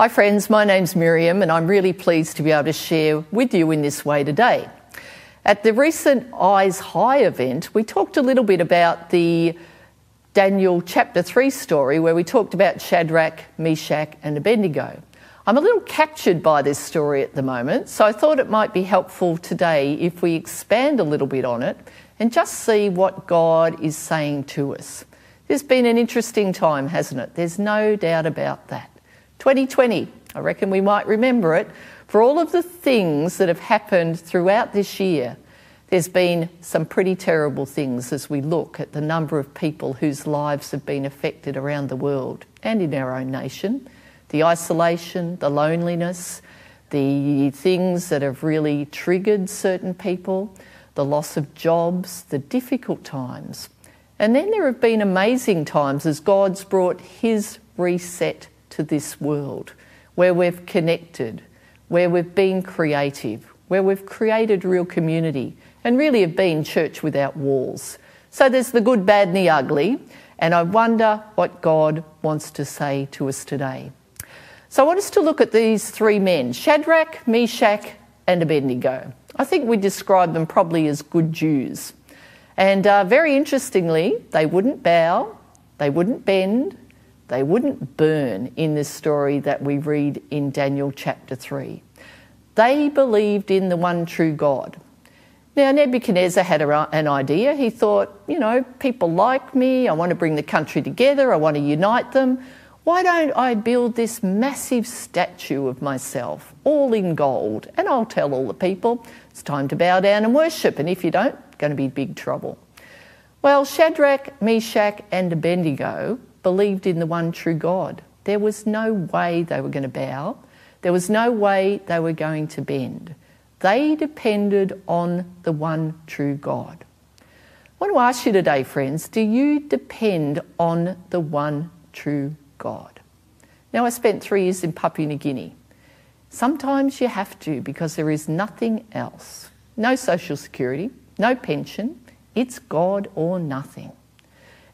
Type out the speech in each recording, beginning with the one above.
Hi, friends. My name's Miriam, and I'm really pleased to be able to share with you in this way today. At the recent Eyes High event, we talked a little bit about the Daniel chapter 3 story where we talked about Shadrach, Meshach, and Abednego. I'm a little captured by this story at the moment, so I thought it might be helpful today if we expand a little bit on it and just see what God is saying to us. It's been an interesting time, hasn't it? There's no doubt about that. 2020, I reckon we might remember it, for all of the things that have happened throughout this year. There's been some pretty terrible things as we look at the number of people whose lives have been affected around the world and in our own nation. The isolation, the loneliness, the things that have really triggered certain people, the loss of jobs, the difficult times. And then there have been amazing times as God's brought His reset to this world, where we've connected, where we've been creative, where we've created real community, and really have been church without walls. So there's the good, bad, and the ugly, and I wonder what God wants to say to us today. So I want us to look at these three men Shadrach, Meshach, and Abednego. I think we describe them probably as good Jews. And uh, very interestingly, they wouldn't bow, they wouldn't bend, they wouldn't burn in this story that we read in Daniel chapter 3. They believed in the one true God. Now, Nebuchadnezzar had an idea. He thought, you know, people like me, I want to bring the country together, I want to unite them. Why don't I build this massive statue of myself, all in gold? And I'll tell all the people it's time to bow down and worship, and if you don't, going to be big trouble. Well, Shadrach, Meshach, and Abednego believed in the one true God. There was no way they were going to bow, there was no way they were going to bend. They depended on the one true God. I want to ask you today, friends do you depend on the one true God? Now, I spent three years in Papua New Guinea. Sometimes you have to because there is nothing else. No social security, no pension. It's God or nothing.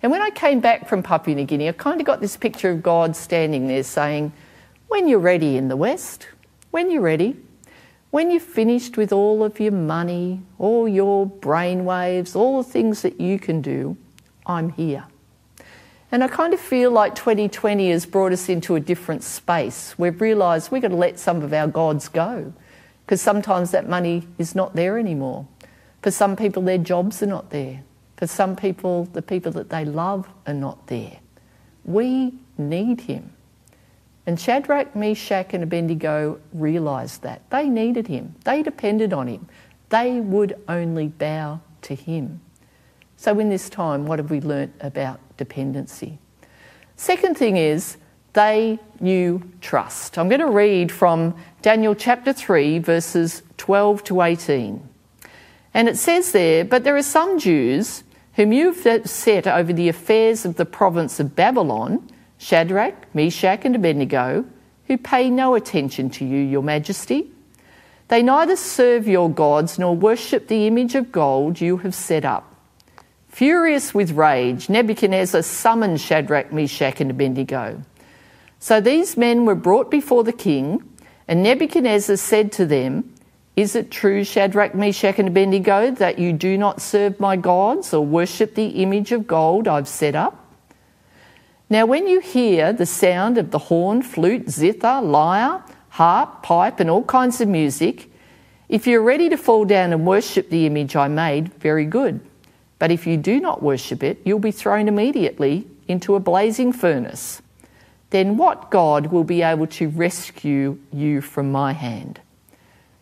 And when I came back from Papua New Guinea, I kind of got this picture of God standing there saying, When you're ready in the West, when you're ready, when you've finished with all of your money, all your brainwaves, all the things that you can do, I'm here. And I kind of feel like 2020 has brought us into a different space. We've realised we've got to let some of our gods go because sometimes that money is not there anymore. For some people, their jobs are not there. For some people, the people that they love are not there. We need him. And Shadrach, Meshach, and Abednego realised that. They needed him, they depended on him. They would only bow to him. So, in this time, what have we learnt about dependency? Second thing is, they knew trust. I'm going to read from Daniel chapter 3, verses 12 to 18. And it says there, But there are some Jews whom you've set over the affairs of the province of Babylon, Shadrach, Meshach, and Abednego, who pay no attention to you, your majesty. They neither serve your gods nor worship the image of gold you have set up. Furious with rage, Nebuchadnezzar summoned Shadrach, Meshach, and Abednego. So these men were brought before the king, and Nebuchadnezzar said to them, is it true, Shadrach, Meshach, and Abednego, that you do not serve my gods or worship the image of gold I've set up? Now, when you hear the sound of the horn, flute, zither, lyre, harp, pipe, and all kinds of music, if you're ready to fall down and worship the image I made, very good. But if you do not worship it, you'll be thrown immediately into a blazing furnace. Then what God will be able to rescue you from my hand?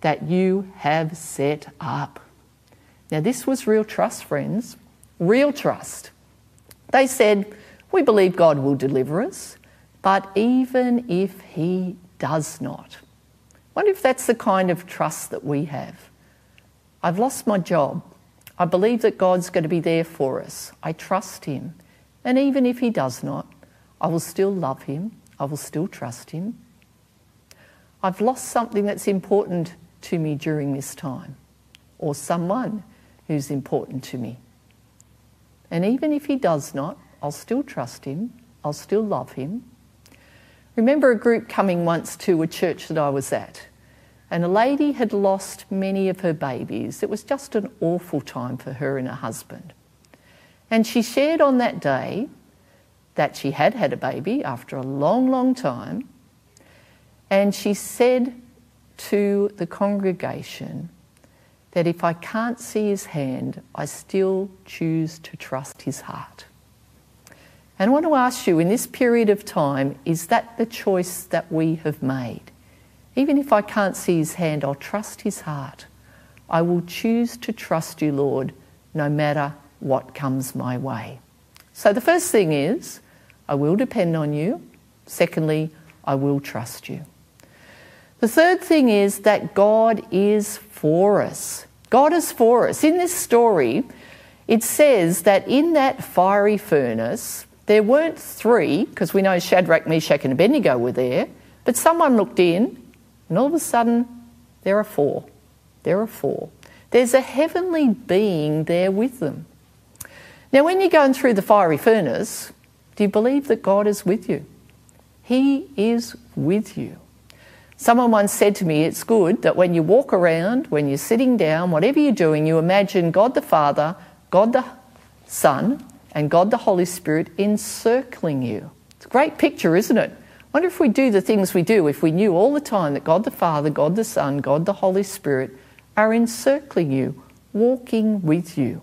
that you have set up. Now, this was real trust, friends. Real trust. They said, We believe God will deliver us, but even if He does not, wonder if that's the kind of trust that we have. I've lost my job. I believe that God's going to be there for us. I trust Him. And even if He does not, I will still love Him. I will still trust Him. I've lost something that's important to me during this time, or someone who's important to me. And even if He does not, I'll still trust Him. I'll still love Him. Remember a group coming once to a church that I was at and a lady had lost many of her babies. It was just an awful time for her and her husband. And she shared on that day that she had had a baby after a long, long time. And she said to the congregation that if I can't see his hand, I still choose to trust his heart. And I want to ask you in this period of time, is that the choice that we have made? Even if I can't see his hand, I'll trust his heart. I will choose to trust you, Lord, no matter what comes my way. So the first thing is, I will depend on you. Secondly, I will trust you. The third thing is that God is for us. God is for us. In this story, it says that in that fiery furnace, there weren't three, because we know Shadrach, Meshach, and Abednego were there, but someone looked in and all of a sudden, there are four. There are four. There's a heavenly being there with them. Now, when you're going through the fiery furnace, do you believe that God is with you? He is with you. Someone once said to me, it's good that when you walk around, when you're sitting down, whatever you're doing, you imagine God the Father, God the Son, and God the Holy Spirit encircling you. It's a great picture, isn't it? wonder if we do the things we do if we knew all the time that God the Father, God the Son, God the Holy Spirit are encircling you, walking with you.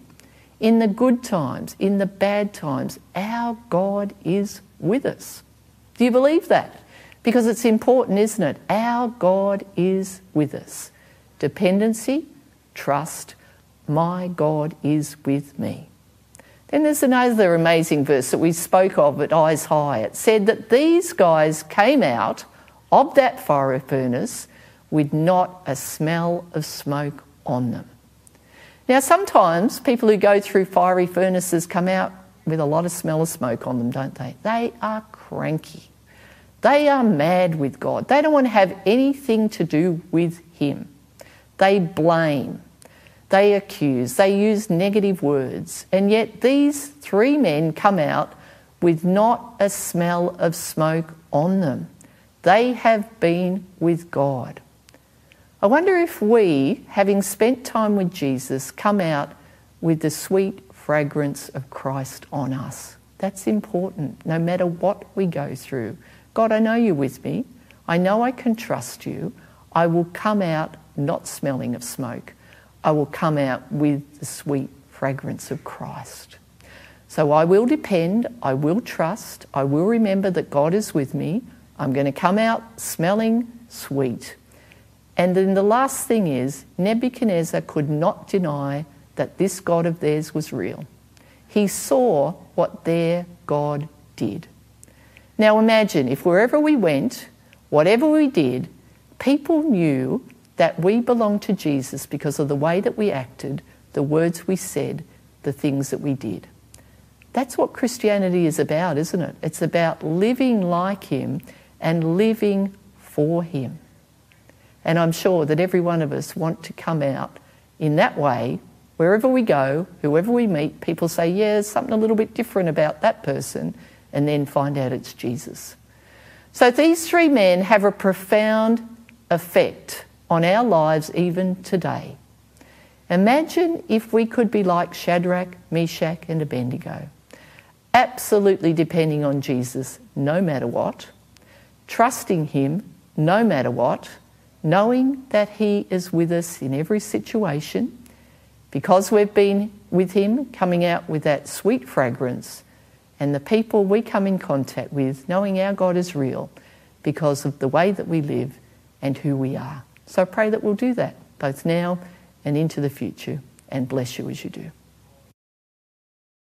In the good times, in the bad times, our God is with us. Do you believe that? Because it's important, isn't it? Our God is with us. Dependency, trust, my God is with me. Then there's another amazing verse that we spoke of at Eyes High. It said that these guys came out of that fire furnace with not a smell of smoke on them. Now, sometimes people who go through fiery furnaces come out with a lot of smell of smoke on them, don't they? They are cranky. They are mad with God. They don't want to have anything to do with Him. They blame. They accuse, they use negative words, and yet these three men come out with not a smell of smoke on them. They have been with God. I wonder if we, having spent time with Jesus, come out with the sweet fragrance of Christ on us. That's important, no matter what we go through. God, I know you're with me. I know I can trust you. I will come out not smelling of smoke. I will come out with the sweet fragrance of Christ. So I will depend, I will trust, I will remember that God is with me. I'm going to come out smelling sweet. And then the last thing is, Nebuchadnezzar could not deny that this God of theirs was real. He saw what their God did. Now imagine if wherever we went, whatever we did, people knew that we belong to Jesus because of the way that we acted, the words we said, the things that we did. That's what Christianity is about, isn't it? It's about living like Him and living for Him. And I'm sure that every one of us want to come out in that way. Wherever we go, whoever we meet, people say, yeah, there's something a little bit different about that person, and then find out it's Jesus. So these three men have a profound effect on our lives even today. Imagine if we could be like Shadrach, Meshach, and Abednego, absolutely depending on Jesus no matter what, trusting Him no matter what, knowing that He is with us in every situation, because we've been with Him, coming out with that sweet fragrance, and the people we come in contact with, knowing our God is real because of the way that we live and who we are. So I pray that we'll do that both now and into the future and bless you as you do.